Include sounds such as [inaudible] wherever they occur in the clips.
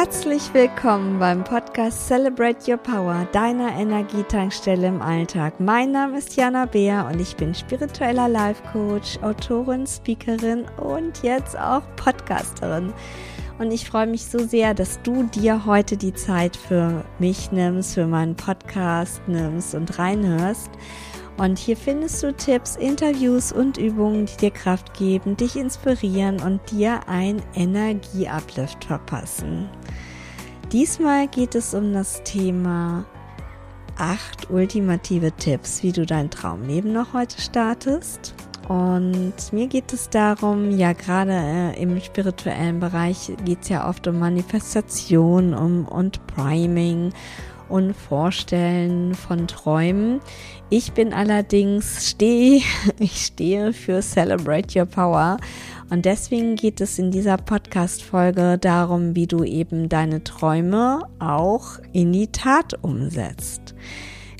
Herzlich willkommen beim Podcast Celebrate Your Power, deiner Energietankstelle im Alltag. Mein Name ist Jana Beer und ich bin spiritueller Life Coach, Autorin, Speakerin und jetzt auch Podcasterin. Und ich freue mich so sehr, dass du dir heute die Zeit für mich nimmst, für meinen Podcast nimmst und reinhörst. Und hier findest du Tipps, Interviews und Übungen, die dir Kraft geben, dich inspirieren und dir ein Energieuplift verpassen. Diesmal geht es um das Thema acht ultimative Tipps, wie du dein Traumleben noch heute startest. Und mir geht es darum, ja gerade äh, im spirituellen Bereich geht es ja oft um Manifestation um, und Priming und Vorstellen von Träumen. Ich bin allerdings stehe, [laughs] ich stehe für Celebrate Your Power und deswegen geht es in dieser Podcast Folge darum, wie du eben deine Träume auch in die Tat umsetzt.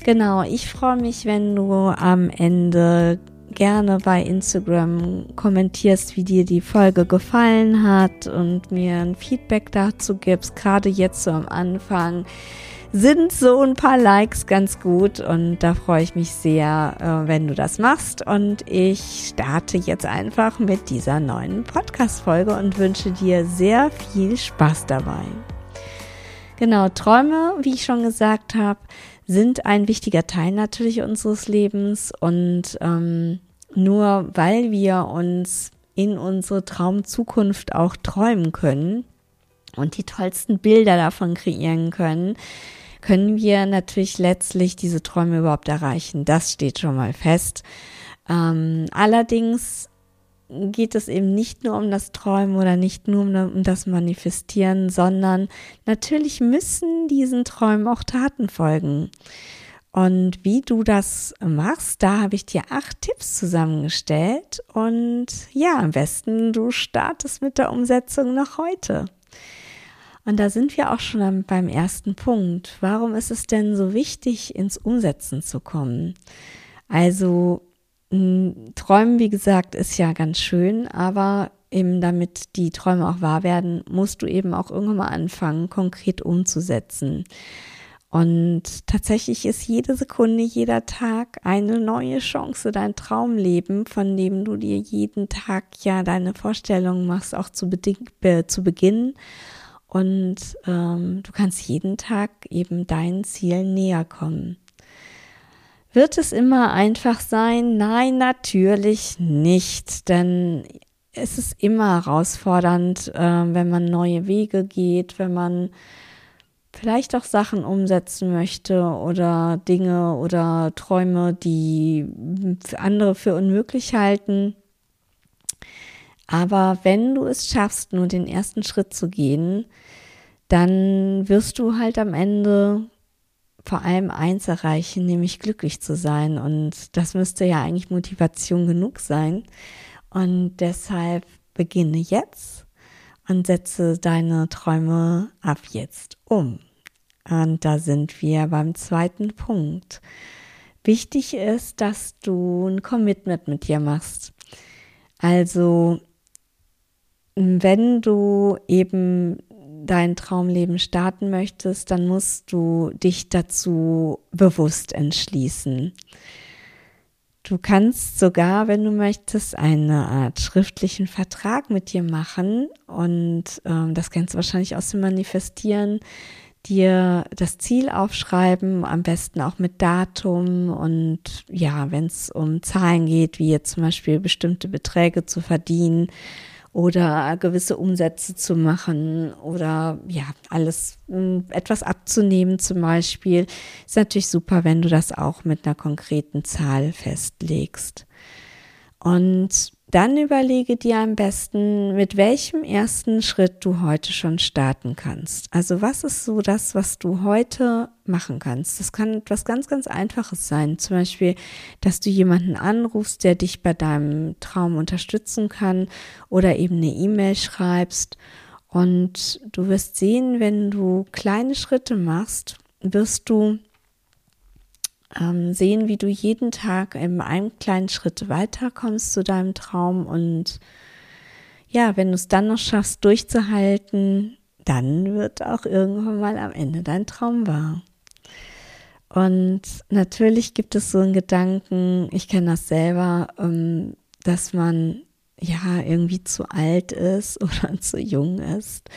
Genau, ich freue mich, wenn du am Ende gerne bei Instagram kommentierst, wie dir die Folge gefallen hat und mir ein Feedback dazu gibst, gerade jetzt so am Anfang sind so ein paar Likes ganz gut und da freue ich mich sehr, äh, wenn du das machst. Und ich starte jetzt einfach mit dieser neuen Podcast-Folge und wünsche dir sehr viel Spaß dabei. Genau, Träume, wie ich schon gesagt habe, sind ein wichtiger Teil natürlich unseres Lebens und ähm, nur weil wir uns in unsere Traumzukunft auch träumen können und die tollsten Bilder davon kreieren können, können wir natürlich letztlich diese Träume überhaupt erreichen. Das steht schon mal fest. Ähm, allerdings geht es eben nicht nur um das Träumen oder nicht nur um das Manifestieren, sondern natürlich müssen diesen Träumen auch Taten folgen. Und wie du das machst, da habe ich dir acht Tipps zusammengestellt. Und ja, am besten du startest mit der Umsetzung noch heute. Und da sind wir auch schon beim ersten Punkt. Warum ist es denn so wichtig, ins Umsetzen zu kommen? Also Träumen, wie gesagt, ist ja ganz schön, aber eben damit die Träume auch wahr werden, musst du eben auch irgendwann mal anfangen, konkret umzusetzen. Und tatsächlich ist jede Sekunde, jeder Tag eine neue Chance, dein Traumleben, von dem du dir jeden Tag ja deine Vorstellungen machst, auch zu, zu beginnen und ähm, du kannst jeden Tag eben deinen Zielen näher kommen. Wird es immer einfach sein? Nein, natürlich nicht, denn es ist immer herausfordernd, äh, wenn man neue Wege geht, wenn man vielleicht auch Sachen umsetzen möchte oder Dinge oder Träume, die andere für unmöglich halten. Aber wenn du es schaffst, nur den ersten Schritt zu gehen, dann wirst du halt am Ende vor allem eins erreichen, nämlich glücklich zu sein. Und das müsste ja eigentlich Motivation genug sein. Und deshalb beginne jetzt und setze deine Träume ab jetzt um. Und da sind wir beim zweiten Punkt. Wichtig ist, dass du ein Commitment mit dir machst. Also wenn du eben dein Traumleben starten möchtest, dann musst du dich dazu bewusst entschließen. Du kannst sogar, wenn du möchtest, eine Art schriftlichen Vertrag mit dir machen und ähm, das kennst du wahrscheinlich aus dem Manifestieren, dir das Ziel aufschreiben, am besten auch mit Datum und ja, wenn es um Zahlen geht, wie jetzt zum Beispiel bestimmte Beträge zu verdienen oder gewisse Umsätze zu machen oder ja, alles hm, etwas abzunehmen zum Beispiel, ist natürlich super, wenn du das auch mit einer konkreten Zahl festlegst. Und dann überlege dir am besten, mit welchem ersten Schritt du heute schon starten kannst. Also was ist so das, was du heute machen kannst? Das kann etwas ganz, ganz Einfaches sein. Zum Beispiel, dass du jemanden anrufst, der dich bei deinem Traum unterstützen kann oder eben eine E-Mail schreibst. Und du wirst sehen, wenn du kleine Schritte machst, wirst du ähm, sehen, wie du jeden Tag in einem kleinen Schritt weiterkommst zu deinem Traum und ja, wenn du es dann noch schaffst, durchzuhalten, dann wird auch irgendwann mal am Ende dein Traum wahr. Und natürlich gibt es so einen Gedanken, ich kenne das selber, ähm, dass man ja irgendwie zu alt ist [laughs] oder zu jung ist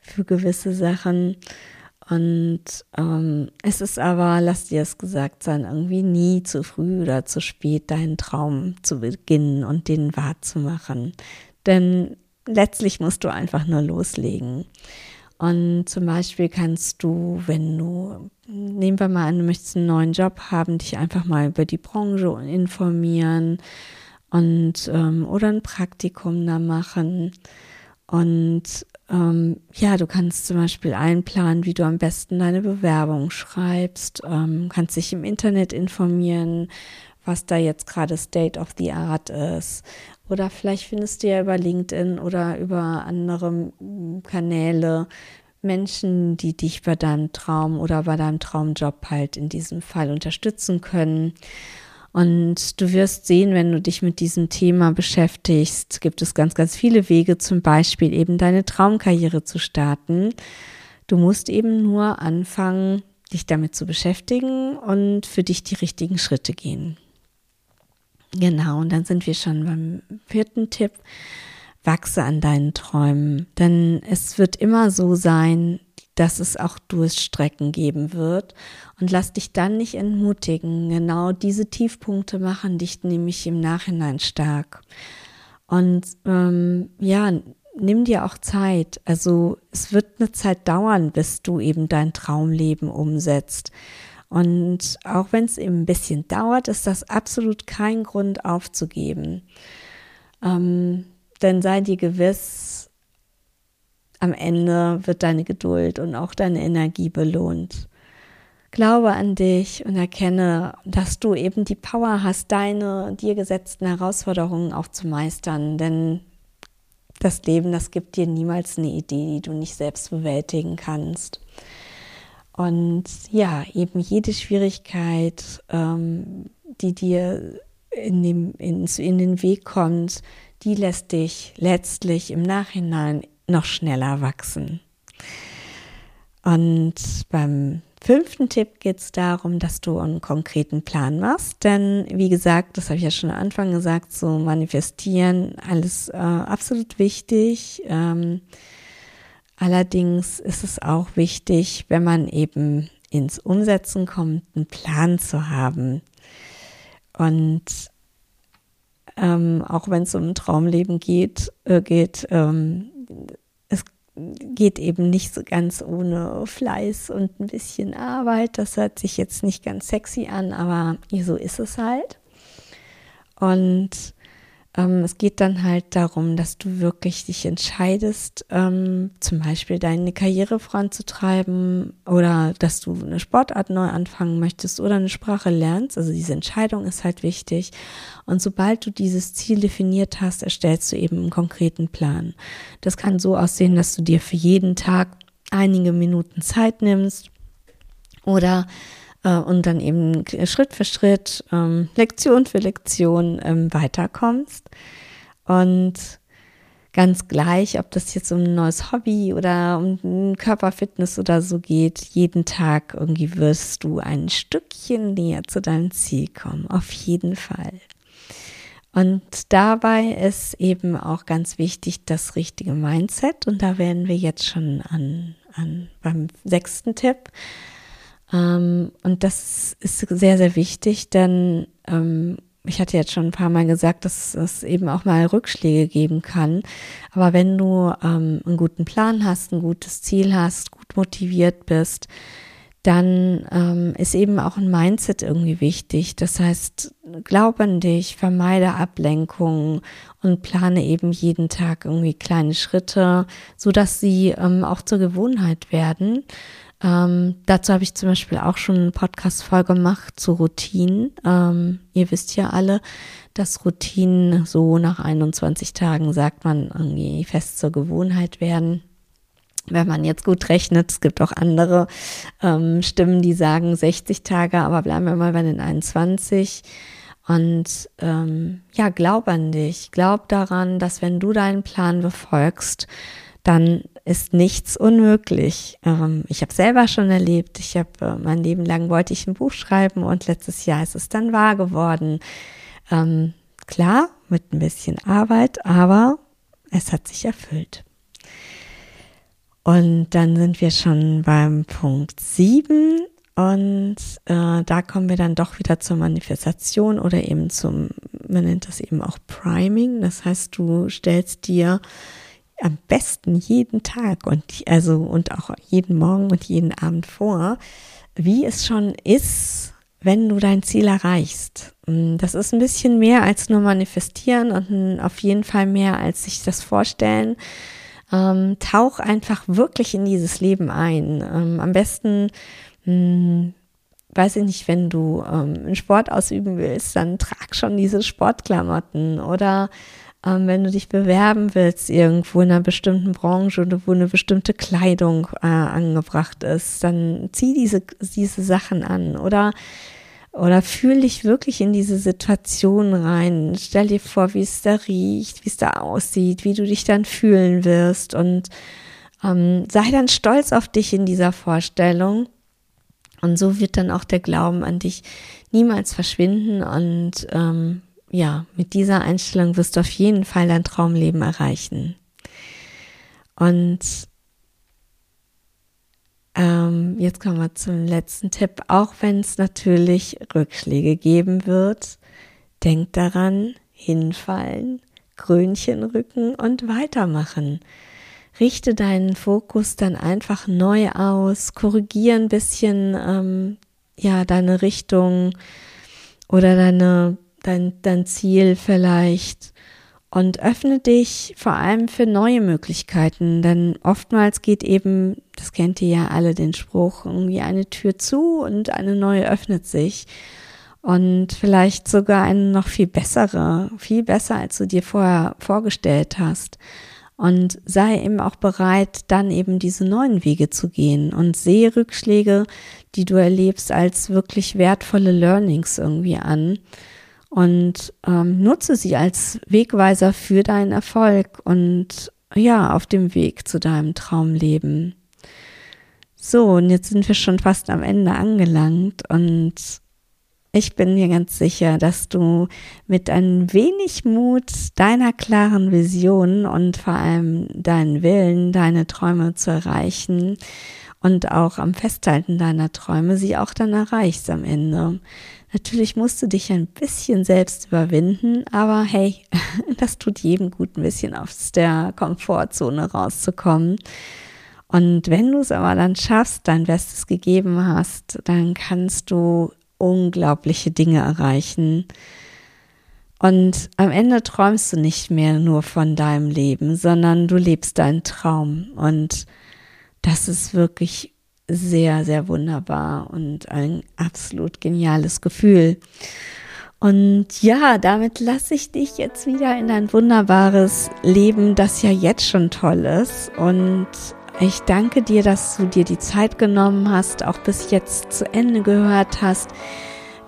für gewisse Sachen. Und ähm, es ist aber, lass dir es gesagt sein, irgendwie nie zu früh oder zu spät, deinen Traum zu beginnen und den wahrzumachen. Denn letztlich musst du einfach nur loslegen. Und zum Beispiel kannst du, wenn du, nehmen wir mal an, du möchtest einen neuen Job haben, dich einfach mal über die Branche informieren und ähm, oder ein Praktikum da machen. Und ähm, ja, du kannst zum Beispiel einplanen, wie du am besten deine Bewerbung schreibst, ähm, kannst dich im Internet informieren, was da jetzt gerade State of the Art ist. Oder vielleicht findest du ja über LinkedIn oder über andere Kanäle Menschen, die dich bei deinem Traum oder bei deinem Traumjob halt in diesem Fall unterstützen können. Und du wirst sehen, wenn du dich mit diesem Thema beschäftigst, gibt es ganz, ganz viele Wege, zum Beispiel eben deine Traumkarriere zu starten. Du musst eben nur anfangen, dich damit zu beschäftigen und für dich die richtigen Schritte gehen. Genau, und dann sind wir schon beim vierten Tipp. Wachse an deinen Träumen, denn es wird immer so sein, dass es auch Durststrecken geben wird. Und lass dich dann nicht entmutigen. Genau diese Tiefpunkte machen dich nämlich im Nachhinein stark. Und ähm, ja, nimm dir auch Zeit. Also es wird eine Zeit dauern, bis du eben dein Traumleben umsetzt. Und auch wenn es eben ein bisschen dauert, ist das absolut kein Grund aufzugeben. Ähm, denn sei dir gewiss, am Ende wird deine Geduld und auch deine Energie belohnt. Glaube an dich und erkenne, dass du eben die Power hast, deine dir gesetzten Herausforderungen auch zu meistern. Denn das Leben, das gibt dir niemals eine Idee, die du nicht selbst bewältigen kannst. Und ja, eben jede Schwierigkeit, ähm, die dir in, dem, in, in den Weg kommt, die lässt dich letztlich im Nachhinein noch schneller wachsen. Und beim fünften Tipp geht es darum, dass du einen konkreten Plan machst. Denn wie gesagt, das habe ich ja schon am Anfang gesagt, so manifestieren, alles äh, absolut wichtig. Ähm, allerdings ist es auch wichtig, wenn man eben ins Umsetzen kommt, einen Plan zu haben. Und ähm, auch wenn es um ein Traumleben geht, äh, geht ähm, es geht eben nicht so ganz ohne Fleiß und ein bisschen Arbeit. Das hört sich jetzt nicht ganz sexy an, aber so ist es halt. Und ähm, es geht dann halt darum, dass du wirklich dich entscheidest, ähm, zum Beispiel deine Karriere voranzutreiben oder dass du eine Sportart neu anfangen möchtest oder eine Sprache lernst. Also diese Entscheidung ist halt wichtig. Und sobald du dieses Ziel definiert hast, erstellst du eben einen konkreten Plan. Das kann so aussehen, dass du dir für jeden Tag einige Minuten Zeit nimmst oder und dann eben Schritt für Schritt, ähm, Lektion für Lektion ähm, weiterkommst. Und ganz gleich, ob das jetzt um ein neues Hobby oder um Körperfitness oder so geht, jeden Tag irgendwie wirst du ein Stückchen näher zu deinem Ziel kommen. Auf jeden Fall. Und dabei ist eben auch ganz wichtig das richtige Mindset. Und da werden wir jetzt schon an, an beim sechsten Tipp. Ähm, und das ist sehr, sehr wichtig, denn ähm, ich hatte jetzt schon ein paar Mal gesagt, dass es eben auch mal Rückschläge geben kann. Aber wenn du ähm, einen guten Plan hast, ein gutes Ziel hast, gut motiviert bist, dann ähm, ist eben auch ein Mindset irgendwie wichtig. Das heißt, glaub an dich, vermeide Ablenkungen und plane eben jeden Tag irgendwie kleine Schritte, so dass sie ähm, auch zur Gewohnheit werden. Ähm, dazu habe ich zum Beispiel auch schon eine Podcast-Folge gemacht zu Routinen. Ähm, ihr wisst ja alle, dass Routinen so nach 21 Tagen, sagt man, irgendwie fest zur Gewohnheit werden. wenn man jetzt gut rechnet, es gibt auch andere ähm, Stimmen, die sagen 60 Tage, aber bleiben wir mal bei den 21. Und ähm, ja, glaub an dich, glaub daran, dass wenn du deinen Plan befolgst, dann ist nichts unmöglich. Ähm, ich habe selber schon erlebt, ich habe äh, mein Leben lang wollte ich ein Buch schreiben und letztes Jahr ist es dann wahr geworden. Ähm, klar, mit ein bisschen Arbeit, aber es hat sich erfüllt. Und dann sind wir schon beim Punkt 7 und äh, da kommen wir dann doch wieder zur Manifestation oder eben zum, man nennt das eben auch Priming. Das heißt, du stellst dir am besten jeden Tag und also und auch jeden Morgen und jeden Abend vor, wie es schon ist, wenn du dein Ziel erreichst. Das ist ein bisschen mehr als nur manifestieren und auf jeden Fall mehr als sich das vorstellen ähm, tauch einfach wirklich in dieses Leben ein. Ähm, am besten, mh, hm, weiß ich nicht, wenn du ähm, einen Sport ausüben willst, dann trag schon diese Sportklamotten oder ähm, wenn du dich bewerben willst irgendwo in einer bestimmten Branche oder wo eine bestimmte Kleidung äh, angebracht ist, dann zieh diese, diese Sachen an oder oder fühl dich wirklich in diese Situation rein. Stell dir vor, wie es da riecht, wie es da aussieht, wie du dich dann fühlen wirst und ähm, sei dann stolz auf dich in dieser Vorstellung. Und so wird dann auch der Glauben an dich niemals verschwinden. Und ähm, ja, mit dieser Einstellung wirst du auf jeden Fall dein Traumleben erreichen. Und ähm, jetzt kommen wir zum letzten Tipp. Auch wenn es natürlich Rückschläge geben wird, denk daran, hinfallen, Krönchen rücken und weitermachen. Richte deinen Fokus dann einfach neu aus, korrigier ein bisschen ähm, ja deine Richtung oder deine dein, dein Ziel vielleicht. Und öffne dich vor allem für neue Möglichkeiten, denn oftmals geht eben, das kennt ihr ja alle, den Spruch, irgendwie eine Tür zu und eine neue öffnet sich. Und vielleicht sogar eine noch viel bessere, viel besser, als du dir vorher vorgestellt hast. Und sei eben auch bereit, dann eben diese neuen Wege zu gehen und sehe Rückschläge, die du erlebst, als wirklich wertvolle Learnings irgendwie an und ähm, nutze sie als Wegweiser für deinen Erfolg und ja, auf dem Weg zu deinem Traumleben. So, und jetzt sind wir schon fast am Ende angelangt und ich bin mir ganz sicher, dass du mit ein wenig Mut deiner klaren Vision und vor allem deinen Willen, deine Träume zu erreichen und auch am Festhalten deiner Träume sie auch dann erreichst am Ende. Natürlich musst du dich ein bisschen selbst überwinden, aber hey, [laughs] das tut jedem gut, ein bisschen aus der Komfortzone rauszukommen. Und wenn du es aber dann schaffst, dein Bestes gegeben hast, dann kannst du unglaubliche Dinge erreichen. Und am Ende träumst du nicht mehr nur von deinem Leben, sondern du lebst deinen Traum. Und das ist wirklich sehr, sehr wunderbar und ein absolut geniales Gefühl. Und ja, damit lasse ich dich jetzt wieder in ein wunderbares Leben, das ja jetzt schon toll ist. Und ich danke dir, dass du dir die Zeit genommen hast, auch bis jetzt zu Ende gehört hast.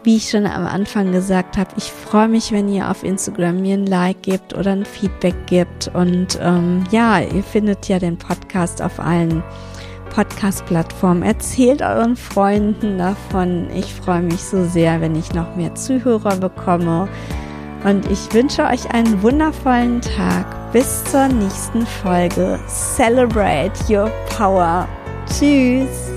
Wie ich schon am Anfang gesagt habe, ich freue mich, wenn ihr auf Instagram mir ein Like gebt oder ein Feedback gibt. Und ähm, ja, ihr findet ja den Podcast auf allen Podcast-Plattform. Erzählt euren Freunden davon. Ich freue mich so sehr, wenn ich noch mehr Zuhörer bekomme. Und ich wünsche euch einen wundervollen Tag. Bis zur nächsten Folge. Celebrate your power. Tschüss.